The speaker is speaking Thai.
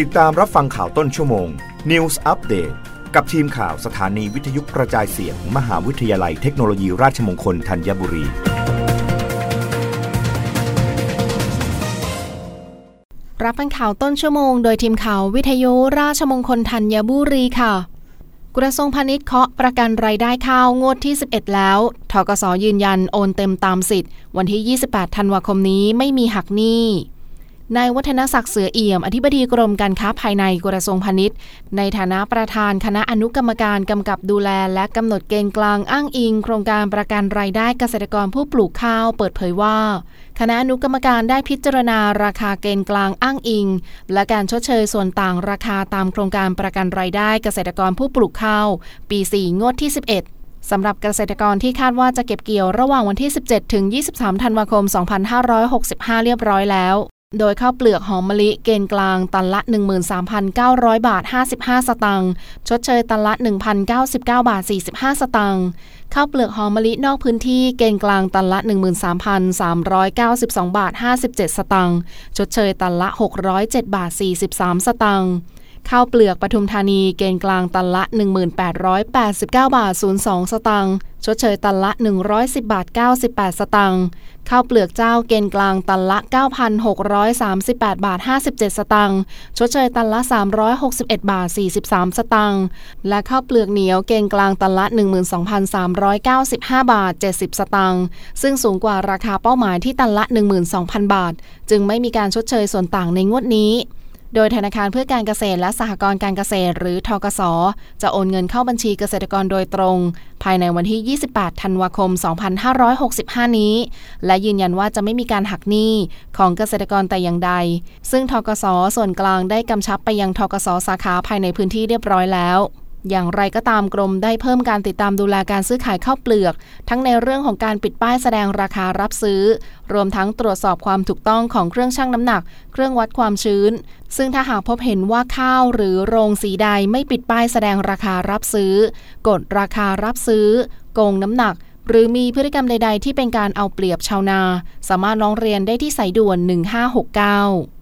ติดตามรับฟังข่าวต้นชั่วโมง News Update กับทีมข่าวสถานีวิทยุกระจายเสียงมมหาวิทยาลัยเทคโนโลยีราชมงคลธัญบุรี รับฟังข่าวต้นชั่วโมง โดยทีมข่าววิทยุราชมงคลธัญบุรีค่ะ กระทรวงพาณิชย์เคาะประกันรายได้ข้าวงวดที่ 11 แล้ว ทกสยืนยันโอนเต็มตามสิทธิ์ วันที่ 28 ธันวาคมนี้ไม่มีหักหนี้ นายวัฒนศักดิ์เสือเอี่ยม อธิบดีกรมการค้าภายในกระทรวงพาณิชย์ ในฐานะประธานคณะอนุกรรมการกำกับดูแล และกำหนดเกณฑ์กลางอ้างอิง โครงการประกันรายได้เกษตรกรผู้ปลูกข้าว เปิดเผยว่า คณะอนุกรรมการได้พิจารณาราคาเกณฑ์กลางอ้างอิง และการชดเชยส่วนต่างราคาตามโครงการประกันรายได้เกษตรกรผู้ปลูกข้าว ปี 4 งวดที่ 11สำหรับเกษตรกรที่คาดว่าจะเก็บเกี่ยวระหว่างวันที่ 17 ถึง 23 ธันวาคม 2565 เรียบร้อยแล้ว โดยข้าวเปลือกหอมมะลิเกณฑ์กลางตันละ 13,900 บาท 55 สตางค์ชดเชยตันละ 1,099 บาท 45 สตางค์ข้าวเปลือกหอมมะลินอกพื้นที่เกณฑ์กลางตันละ 13,392 บาท 57 สตางค์ชดเชยตันละ 607 บาท 43 สตางค์ ข้าวเปลือกปทุมธานีเกณฑ์กลางตันละ 1889 บาท 02 สตางค์ชดเชยตันละ 110 บาท 98 สตางค์ข้าวเปลือกเจ้าเกณฑ์กลางตันละ 9,638 บาท 57 สตางค์ชดเชยตันละ 361 บาท 43 สตางค์และข้าวเปลือกเหนียวเกณฑ์กลางตันละ 12,395 บาท 70 สตางค์ซึ่งสูงกว่าราคาเป้าหมายที่ตันละ 12,000 บาท จึงไม่มีการชดเชยส่วนต่างในงวดนี้ โดยธนาคารเพื่อการเกษตรและสหกรณ์การเกษตร หรือทกส จะโอนเงินเข้าบัญชีเกษตรกรโดยตรง ภายในวันที่ 28 ธันวาคม 2565 นี้ และยืนยันว่าจะไม่มีการหักหนี้ของเกษตรกรแต่อย่างใด ซึ่งทกส ส่วนกลางได้กำชับไปยังทกส สาขาภายในพื้นที่เรียบร้อยแล้ว อย่างไรก็ตามกรมได้เพิ่มการติดตามดูแลการซื้อขายข้าวเปลือก ทั้งในเรื่องของการปิดป้ายแสดงราคารับซื้อ รวมทั้งตรวจสอบความถูกต้องของเครื่องชั่งน้ำหนัก เครื่องวัดความชื้น ซึ่งถ้าหากพบเห็นว่าข้าวหรือโรงสีใดไม่ปิดป้ายแสดงราคารับซื้อ กดราคารับซื้อ โกงน้ำหนักหรือมีพฤติกรรมใด ๆ ที่เป็นการเอาเปรียบชาวนา สามารถร้องเรียนได้ที่สายด่วน 1569